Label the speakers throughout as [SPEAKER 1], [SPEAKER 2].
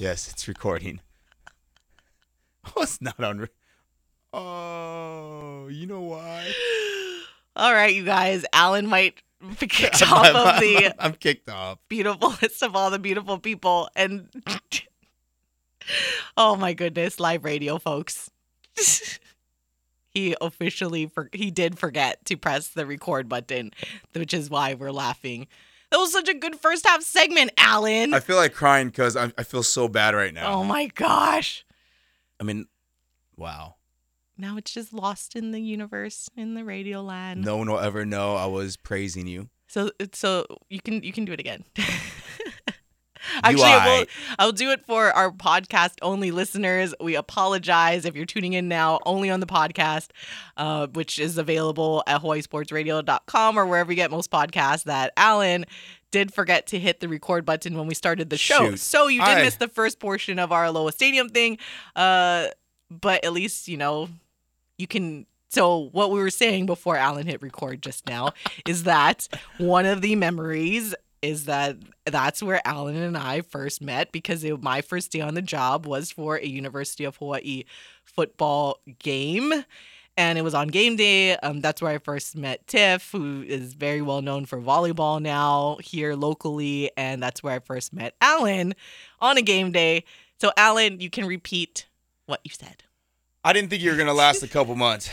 [SPEAKER 1] Yes, it's recording. Oh, it's not on. Re- oh, you know why?
[SPEAKER 2] All right, you guys. Alan might be kicked
[SPEAKER 1] I'm-
[SPEAKER 2] off
[SPEAKER 1] I'm-
[SPEAKER 2] of
[SPEAKER 1] I'm-
[SPEAKER 2] the
[SPEAKER 1] I'm kicked off.
[SPEAKER 2] beautiful list of all the beautiful people. And oh my goodness, live radio, folks. he officially for- he did forget to press the record button, which is why we're laughing. That was such a good first half segment, Alan.
[SPEAKER 1] I feel like crying because I, I feel so bad right now.
[SPEAKER 2] oh my gosh.
[SPEAKER 1] I mean, wow.
[SPEAKER 2] Now it's just lost in the universe, in the radio land.
[SPEAKER 1] No one will ever know I was praising you.
[SPEAKER 2] So so you can you can do it again. Actually, I will,
[SPEAKER 1] I.
[SPEAKER 2] I'll do it for our podcast only listeners. We apologize if you're tuning in now only on the podcast, uh, which is available at hawaiisportsradio.com or wherever you get most podcasts. That Alan did forget to hit the record button when we started the show.
[SPEAKER 1] Shoot.
[SPEAKER 2] So you did
[SPEAKER 1] I-
[SPEAKER 2] miss the first portion of our Aloha Stadium thing. Uh, but at least, you know, you can so what we were saying before Alan hit record just now is that one of the memories is that that's where Alan and I first met because it, my first day on the job was for a University of Hawaii football game. And it was on game day. Um, that's where I first met Tiff, who is very well known for volleyball now here locally. And that's where I first met Alan on a game day. So, Alan, you can repeat what you said.
[SPEAKER 1] I didn't think you were gonna last a couple months,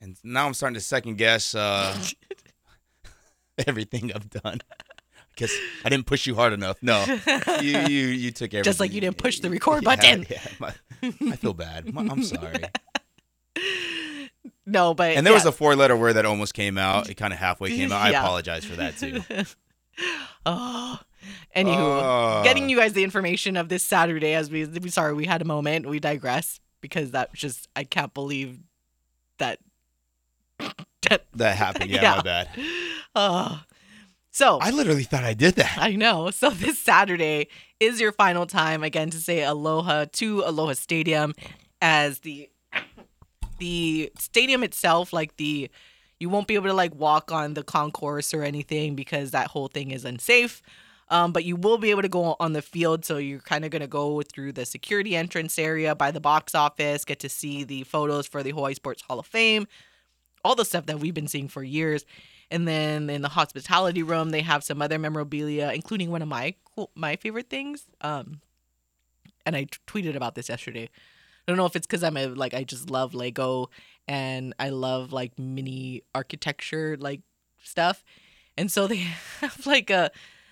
[SPEAKER 1] and now I'm starting to second guess uh, everything I've done. Because I didn't push you hard enough. No, you you you took everything.
[SPEAKER 2] Just like you didn't push the record
[SPEAKER 1] Yeah,
[SPEAKER 2] button.
[SPEAKER 1] Yeah, my- I feel bad. My- I'm sorry.
[SPEAKER 2] No, but
[SPEAKER 1] And there was a four letter word that almost came out. It kind of halfway came out. I
[SPEAKER 2] Yeah.
[SPEAKER 1] apologize for that too.
[SPEAKER 2] oh, anywho,
[SPEAKER 1] Uh,
[SPEAKER 2] getting you guys the information of this Saturday as we we sorry we had a moment we digress because that just I can't believe that. That
[SPEAKER 1] that happened. Yeah,
[SPEAKER 2] Yeah.
[SPEAKER 1] my bad.
[SPEAKER 2] oh, so
[SPEAKER 1] I literally thought I did that.
[SPEAKER 2] I know. So this Saturday is your final time again to say aloha to Aloha Stadium as the the stadium itself like the you won't be able to like walk on the concourse or anything because that whole thing is unsafe. Um, but you will be able to go on the field, so you're kind of going to go through the security entrance area by the box office, get to see the photos for the Hawaii Sports Hall of Fame, all the stuff that we've been seeing for years. And then in the hospitality room, they have some other memorabilia, including one of my cool, my favorite things. Um, and I t- tweeted about this yesterday. I don't know if it's because I'm a like I just love Lego and I love like mini architecture like stuff, and so they have like a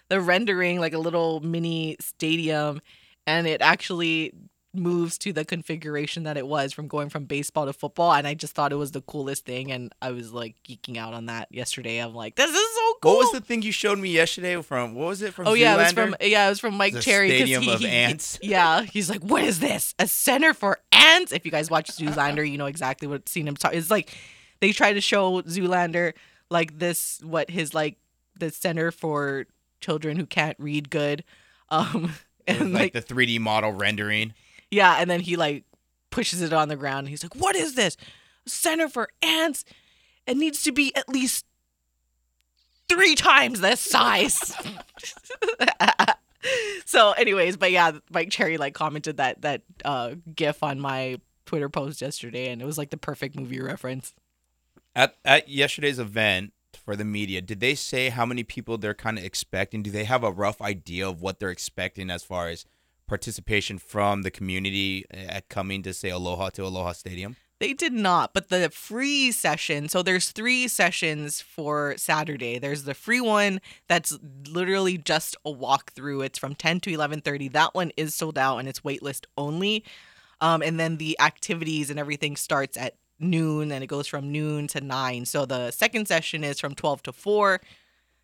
[SPEAKER 2] the rendering like a little mini stadium, and it actually moves to the configuration that it was from going from baseball to football and I just thought it was the coolest thing and I was like geeking out on that yesterday. I'm like, this is so cool.
[SPEAKER 1] What was the thing you showed me yesterday from? What was it from?
[SPEAKER 2] Oh yeah, it was from yeah, it was from Mike
[SPEAKER 1] The
[SPEAKER 2] Cherry. 'cause
[SPEAKER 1] stadium
[SPEAKER 2] he-
[SPEAKER 1] of
[SPEAKER 2] he- he-
[SPEAKER 1] ants.
[SPEAKER 2] Yeah, he's like, what is this? A center for ants? If you guys watch Zoolander, you know exactly what scene I'm talking. It's like they try to show Zoolander like this, what his like the center for children who can't read good, um, and
[SPEAKER 1] like,
[SPEAKER 2] like
[SPEAKER 1] the 3D model rendering.
[SPEAKER 2] Yeah, and then he like pushes it on the ground. He's like, "What is this? Center for ants? It needs to be at least three times this size." so, anyways, but yeah, Mike Cherry like commented that that uh, gif on my Twitter post yesterday, and it was like the perfect movie reference.
[SPEAKER 1] At at yesterday's event for the media, did they say how many people they're kind of expecting? Do they have a rough idea of what they're expecting as far as participation from the community at coming to say aloha to Aloha Stadium?
[SPEAKER 2] They did not, but the free session. So there's three sessions for Saturday. There's the free one that's literally just a walkthrough. It's from 10 to 11:30. That one is sold out and it's waitlist only. Um, and then the activities and everything starts at noon and it goes from noon to 9. So the second session is from 12 to 4.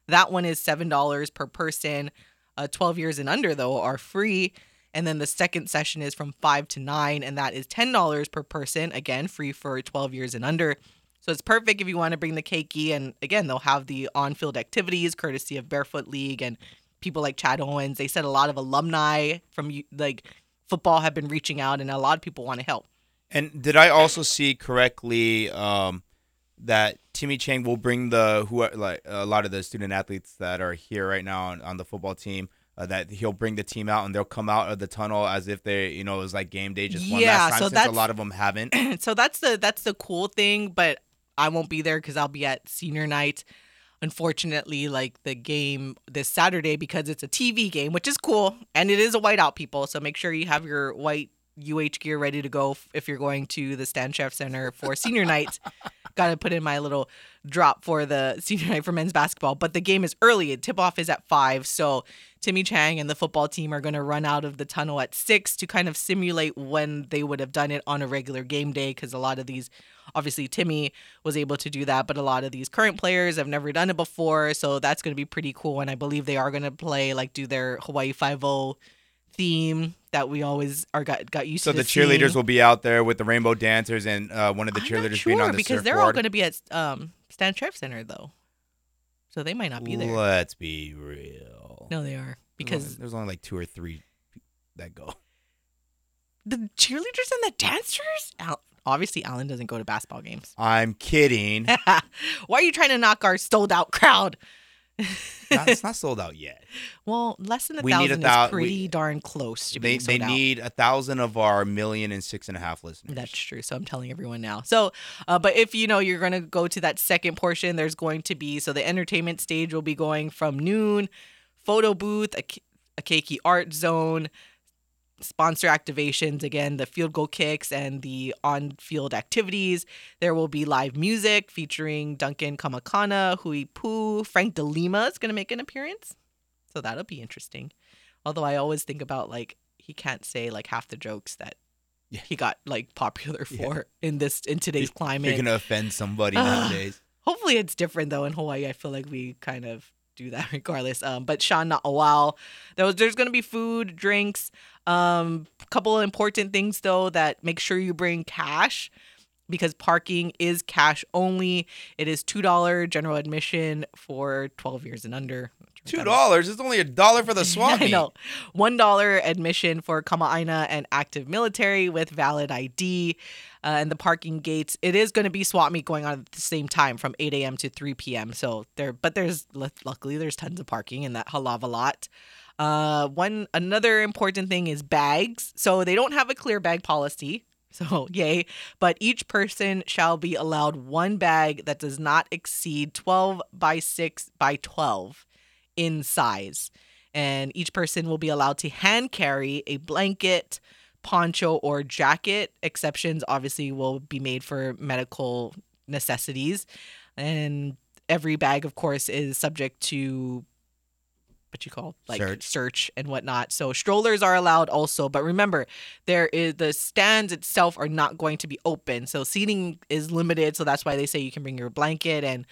[SPEAKER 2] That one is $7 per person. Uh, 12 years and under though are free. And then the second session is from 5 to 9, and that is $10 per person. Again, free for 12 years and under. So it's perfect if you want to bring the keiki. And again, they'll have the on field activities courtesy of Barefoot League and people like Chad Owens. They said a lot of alumni from like football have been reaching out, and a lot of people want to help.
[SPEAKER 1] And did I also see correctly um, that Timmy Chang will bring the who like a lot of the student athletes that are here right now on, on the football team Uh, that he'll bring the team out and they'll come out of the tunnel as if they, you know, it was like game day just one
[SPEAKER 2] Yeah,
[SPEAKER 1] last time
[SPEAKER 2] so
[SPEAKER 1] since a lot of them haven't.
[SPEAKER 2] so that's the that's the cool thing, but I won't be there because I'll be at senior night. Unfortunately, like the game this Saturday because it's a TV game, which is cool, and it is a whiteout people. So make sure you have your white UH gear ready to go if you're going to the Stan Sheriff Center for senior night. Got to put in my little drop for the senior night for men's basketball. But the game is early. Tip off is at five. So Timmy Chang and the football team are going to run out of the tunnel at six to kind of simulate when they would have done it on a regular game day. Because a lot of these, obviously, Timmy was able to do that, but a lot of these current players have never done it before. So that's going to be pretty cool. And I believe they are going to play, like, do their Hawaii 5 theme that we always are got, got used
[SPEAKER 1] So
[SPEAKER 2] to.
[SPEAKER 1] So the
[SPEAKER 2] seeing.
[SPEAKER 1] cheerleaders will be out there with the rainbow dancers and uh, one of the
[SPEAKER 2] I'm
[SPEAKER 1] cheerleaders
[SPEAKER 2] sure
[SPEAKER 1] being on the
[SPEAKER 2] because
[SPEAKER 1] surfboard.
[SPEAKER 2] they're all going to be at um, Stan Sheriff Center though, so they might not be there.
[SPEAKER 1] Let's be real.
[SPEAKER 2] No, they are because
[SPEAKER 1] there's only like two or three that go.
[SPEAKER 2] the cheerleaders and the dancers. Al- obviously, Alan doesn't go to basketball games.
[SPEAKER 1] I'm kidding.
[SPEAKER 2] Why are you trying to knock our sold out crowd?
[SPEAKER 1] Not- it's not sold out yet.
[SPEAKER 2] Well, less than a
[SPEAKER 1] We need a
[SPEAKER 2] thousand
[SPEAKER 1] thou-
[SPEAKER 2] is pretty
[SPEAKER 1] we-
[SPEAKER 2] darn close to
[SPEAKER 1] They
[SPEAKER 2] being
[SPEAKER 1] they
[SPEAKER 2] sold out.
[SPEAKER 1] need a thousand of our million and six and a half listeners.
[SPEAKER 2] That's true. So I'm telling everyone now. So, uh, but if you know you're going to go to that second portion, there's going to be so the entertainment stage will be going from noon, photo booth, a keiki art zone, sponsor activations again, the field goal kicks and the on-field activities. There will be live music featuring Duncan Kamakana, Hui Poo, Frank DeLima is going to make an appearance. So that'll be interesting. Although I always think about like he can't say like half the jokes that
[SPEAKER 1] Yeah.
[SPEAKER 2] he got like popular
[SPEAKER 1] Yeah.
[SPEAKER 2] for in this in today's climate.
[SPEAKER 1] You're gonna offend somebody nowadays.
[SPEAKER 2] Hopefully it's different though in Hawaii. I feel like we kind of do that regardless. Um, but Sean not a while. There was, there's gonna be food, drinks. Um, couple of important things though that make sure you bring cash because parking is cash only. It is two dollar general admission for twelve years and under.
[SPEAKER 1] Two dollars. It's only a dollar for the swap
[SPEAKER 2] I know. One dollar admission for Kama'aina and active military with valid ID. Uh, and the parking gates. It is going to be swap meet going on at the same time from 8 a.m. to 3 p.m. So there, but there's luckily there's tons of parking in that Halawa lot. Uh, one another important thing is bags. So they don't have a clear bag policy. So yay! But each person shall be allowed one bag that does not exceed 12 by 6 by 12 in size. And each person will be allowed to hand carry a blanket, poncho, or jacket. Exceptions obviously will be made for medical necessities. And every bag, of course, is subject to what you call like
[SPEAKER 1] Search.
[SPEAKER 2] search and whatnot. So strollers are allowed also, but remember, there is the stands itself are not going to be open. So seating is limited. So that's why they say you can bring your blanket and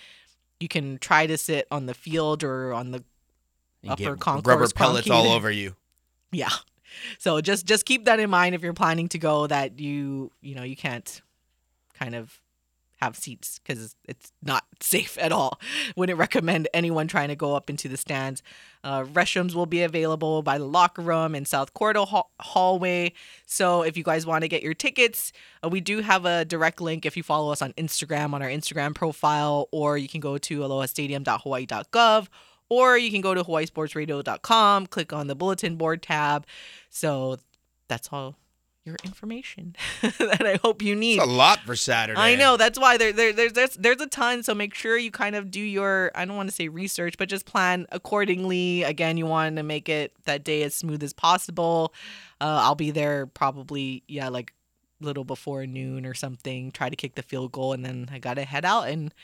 [SPEAKER 2] you can try to sit on the field or on the
[SPEAKER 1] You
[SPEAKER 2] upper
[SPEAKER 1] get
[SPEAKER 2] concourse
[SPEAKER 1] rubber pellets all over you.
[SPEAKER 2] yeah. So just just keep that in mind if you're planning to go that you you know you can't kind of have seats because it's not safe at all. Wouldn't recommend anyone trying to go up into the stands. Uh, restrooms will be available by the locker room in South Corridor hall- hallway. So if you guys want to get your tickets, uh, we do have a direct link if you follow us on Instagram on our Instagram profile, or you can go to alohastadium.hawaii.gov or you can go to hawaiisportsradio.com, click on the bulletin board tab. So that's all your information that I hope you need.
[SPEAKER 1] It's a lot for Saturday.
[SPEAKER 2] I know that's why there, there there's there's there's a ton. So make sure you kind of do your I don't want to say research, but just plan accordingly. Again, you want to make it that day as smooth as possible. Uh, I'll be there probably yeah like little before noon or something. Try to kick the field goal, and then I gotta head out and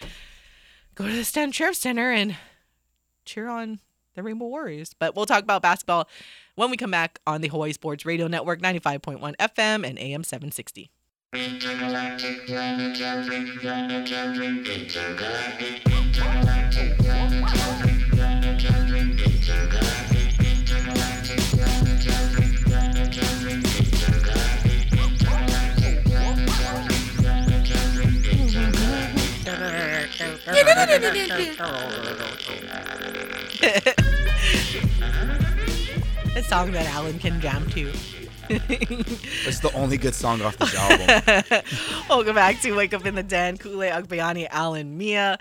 [SPEAKER 2] go to the Stan Sheriff Center and cheer on the Rainbow Warriors. But we'll talk about basketball when we come back on the Hawaii Sports Radio Network, 95.1 FM and AM 760. a song that Alan can jam to.
[SPEAKER 1] It's the only good song off this album.
[SPEAKER 2] Welcome back to Wake Up in the Den. Kule Agbayani, Alan, Mia.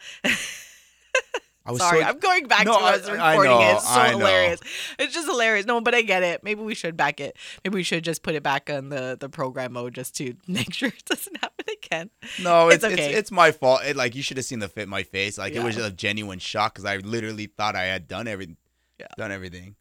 [SPEAKER 1] I was
[SPEAKER 2] Sorry,
[SPEAKER 1] so,
[SPEAKER 2] I'm going back
[SPEAKER 1] No,
[SPEAKER 2] to us
[SPEAKER 1] I- I
[SPEAKER 2] recording
[SPEAKER 1] know,
[SPEAKER 2] it. It's so hilarious. It's just hilarious. No, but I get it. Maybe we should back it. Maybe we should just put it back on the, the program mode just to make sure it doesn't happen again.
[SPEAKER 1] no, it's
[SPEAKER 2] It's
[SPEAKER 1] it's,
[SPEAKER 2] okay.
[SPEAKER 1] it's, my fault. It, like you should have seen the fit my face. Like it was
[SPEAKER 2] Yeah.
[SPEAKER 1] a genuine shock because I literally thought I had done everything.
[SPEAKER 2] Yeah.
[SPEAKER 1] Done everything.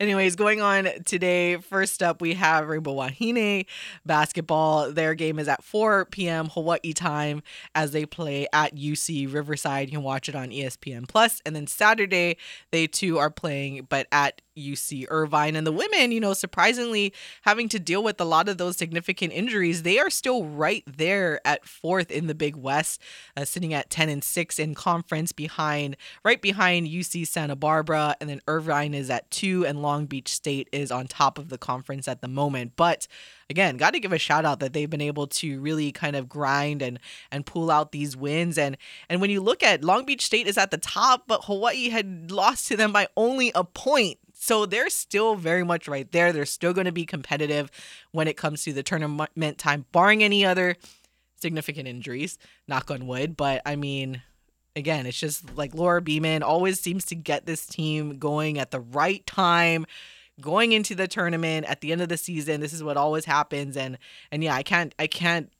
[SPEAKER 2] Anyways, going on today, first up, we have Rainbow Wahine basketball. Their game is at 4 p.m. Hawaii time as they play at UC Riverside. You can watch it on ESPN Plus. And then Saturday, they too are playing, but at UC Irvine. And the women, you know, surprisingly having to deal with a lot of those significant injuries, they are still right there at fourth in the Big West, uh, sitting at 10 and 6 in conference behind, right behind UC Santa Barbara. And then Irvine is at two, and Long Beach State is on top of the conference at the moment. But again, got to give a shout out that they've been able to really kind of grind and and pull out these wins. And and when you look at Long Beach State is at the top, but Hawaii had lost to them by only a point. So they're still very much right there. They're still going to be competitive when it comes to the tournament time, barring any other significant injuries, knock on wood. But I mean, again, it's just like Laura Beeman always seems to get this team going at the right time, going into the tournament at the end of the season. This is what always happens. And and yeah, I can't I can't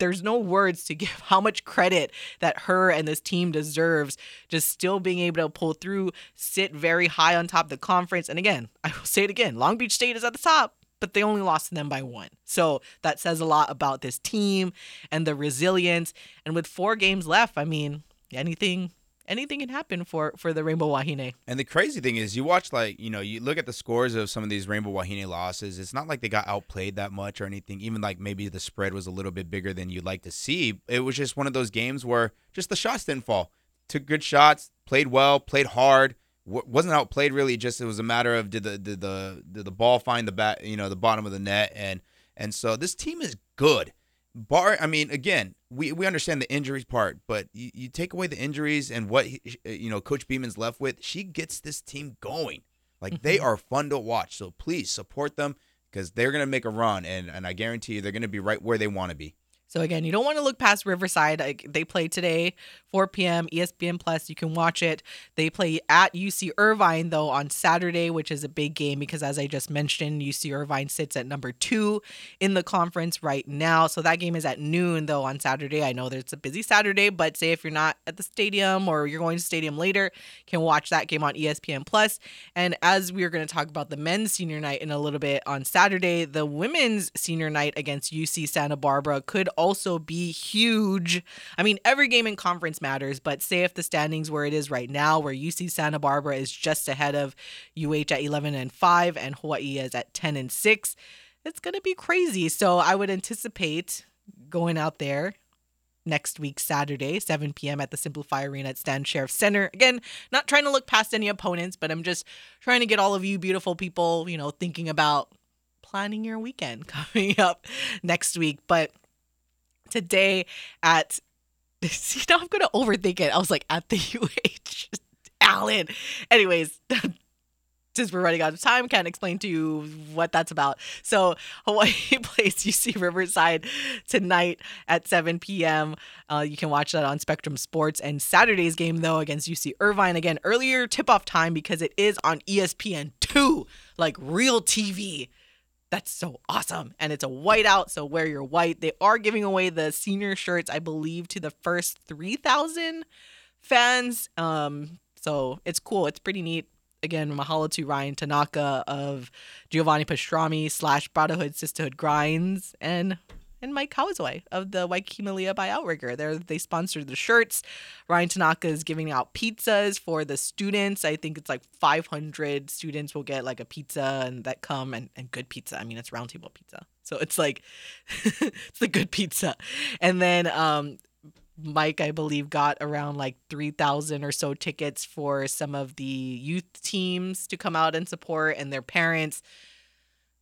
[SPEAKER 2] there's no words to give how much credit that her and this team deserves just still being able to pull through, sit very high on top of the conference. And again, I will say it again, Long Beach State is at the top, but they only lost to them by one. So that says a lot about this team and the resilience. And with four games left, I mean, anything anything can happen for for the Rainbow Wahine.
[SPEAKER 1] And the crazy thing is, you watch like you know, you look at the scores of some of these Rainbow Wahine losses. It's not like they got outplayed that much or anything. Even like maybe the spread was a little bit bigger than you'd like to see. It was just one of those games where just the shots didn't fall. Took good shots, played well, played hard. w- Wasn't outplayed really. Just it was a matter of did the did the did the ball find the bat you know the bottom of the net and and so this team is good. Bar, I mean, again, we, we understand the injuries part, but you, you take away the injuries and what he, uh, you know Coach Beeman's left with, she gets this team going. Like they mm-hmm. are fun to watch. So please support them because they're gonna make a run, and and I guarantee you they're gonna be right where they want to be.
[SPEAKER 2] So again, you don't want to look past Riverside. Like, They play today, 4 p.m. ESPN Plus. You can watch it. They play at UC Irvine though on Saturday, which is a big game because as I just mentioned, UC Irvine sits at number two in the conference right now. So that game is at noon though on Saturday. I know that it's a busy Saturday, but say if you're not at the stadium or you're going to stadium later, can watch that game on ESPN Plus. And as we are going to talk about the men's senior night in a little bit on Saturday, the women's senior night against UC Santa Barbara could also be huge. I mean, every game in conference matters, but say if the standings where it is right now, where UC Santa Barbara is just ahead of UH at 11 and 5 and Hawaii is at 10 and 6, it's going to be crazy. So I would anticipate going out there next week, Saturday, 7 p.m. at the SimpliFi Arena at Stan Sheriff Center. Again, not trying to look past any opponents, but I'm just trying to get all of you beautiful people, you know, thinking about planning your weekend coming up next week. But today at, see, now I'm to overthink it. I was like, at the UH, Alan. Anyways, since we're running out of time, can't explain to you what that's about. So Hawaii plays UC Riverside tonight at 7 p.m. Uh, you can watch that on Spectrum Sports. And Saturday's game, though, against UC Irvine, again, earlier tip off time because it is on ESPN 2, like real TV. That's so awesome. And it's a whiteout, so wear your white. They are giving away the senior shirts, I believe, to the first 3,000 fans. Um, so it's cool. It's pretty neat. Again, mahalo to Ryan Tanaka of Giovanni Pastrami slash Brotherhood Sisterhood Grinds and and Mike Kawazoy of the Waikiki Malia by Outrigger. They they sponsored the shirts. Ryan Tanaka is giving out pizzas for the students. I think it's like 500 students will get like a pizza and that come and, and good pizza. I mean, it's roundtable pizza. So it's like, it's the good pizza. And then um, Mike, I believe, got around like 3,000 or so tickets for some of the youth teams to come out and support and their parents.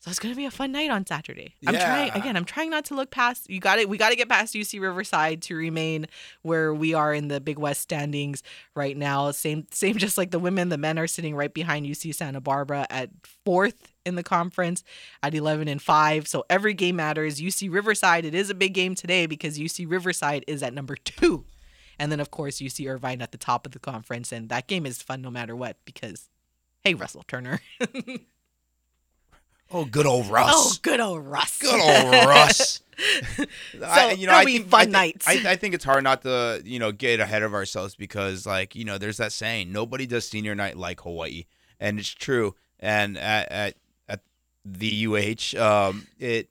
[SPEAKER 2] So it's gonna be a fun night on Saturday. I'm trying again. I'm trying not to look past. You got it. We got to get past UC Riverside to remain where we are in the Big West standings right now. Same, same. Just like the women, the men are sitting right behind UC Santa Barbara at fourth in the conference at 11 and five. So every game matters. UC Riverside. It is a big game today because UC Riverside is at number two And then, of course, UC Irvine at the top of the conference. And that game is fun no matter what because, hey, Russell Turner.
[SPEAKER 1] Oh, good old Russ.
[SPEAKER 2] oh, good old Russ.
[SPEAKER 1] Good old Russ.
[SPEAKER 2] So, there'll be fun
[SPEAKER 1] I think,
[SPEAKER 2] nights.
[SPEAKER 1] I, I think it's hard not to, you know, get ahead of ourselves because, like, you know, there's that saying, nobody does senior night like Hawaii, and it's true. And at at, at the UH, um, it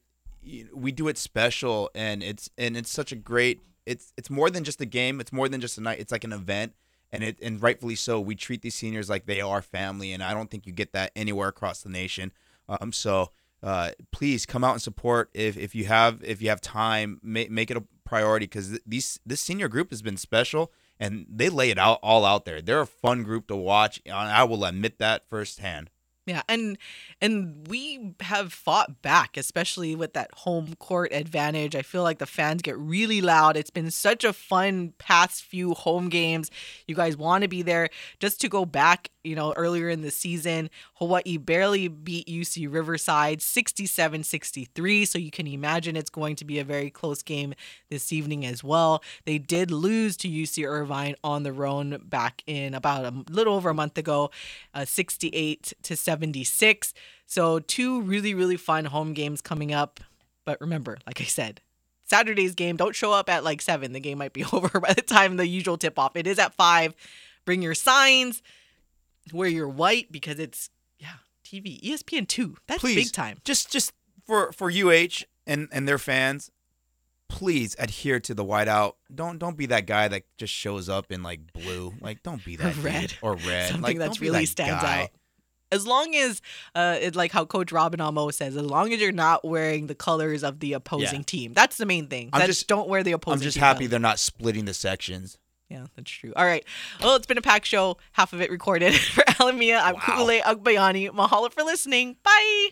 [SPEAKER 1] we do it special, and it's and it's such a great. It's it's more than just a game. It's more than just a night. It's like an event, and it and rightfully so. We treat these seniors like they are family, and I don't think you get that anywhere across the nation. Um, so uh, please come out and support if, if you have if you have time. Make make it a priority because these this senior group has been special and they lay it out all out there. They're a fun group to watch. and I will admit that firsthand.
[SPEAKER 2] Yeah, and and we have fought back, especially with that home court advantage. I feel like the fans get really loud. It's been such a fun past few home games. You guys want to be there. Just to go back, you know, earlier in the season, Hawaii barely beat UC Riverside 67-63, so you can imagine it's going to be a very close game this evening as well. They did lose to UC Irvine on the road back in about a little over a month ago, uh, 68 to 76. So, two really, really fun home games coming up. But remember, like I said, Saturday's game, don't show up at like seven. The game might be over by the time the usual tip off. It is at five. Bring your signs, wear your white because it's, yeah, TV, ESPN 2. That's
[SPEAKER 1] Please.
[SPEAKER 2] big time.
[SPEAKER 1] Just just for for UH and and their fans, please adhere to the whiteout. Don't don't be that guy that just shows up in like blue. Like don't be that
[SPEAKER 2] red.
[SPEAKER 1] or red.
[SPEAKER 2] Something
[SPEAKER 1] like,
[SPEAKER 2] that's really
[SPEAKER 1] that
[SPEAKER 2] stands
[SPEAKER 1] guy.
[SPEAKER 2] out. As long as, uh, it, like how Coach Robin Amo says, as long as you're not wearing the colors of the opposing
[SPEAKER 1] Yeah.
[SPEAKER 2] team, that's the main thing.
[SPEAKER 1] I'm
[SPEAKER 2] That's-
[SPEAKER 1] just-
[SPEAKER 2] don't wear the opposing.
[SPEAKER 1] I'm just happy
[SPEAKER 2] colors.
[SPEAKER 1] they're not splitting the sections.
[SPEAKER 2] Yeah, that's true. All right. Well, it's been a packed show. Half of it recorded for Alamia. I'm
[SPEAKER 1] Wow.
[SPEAKER 2] Kule Agbayani. Mahalo for listening. Bye.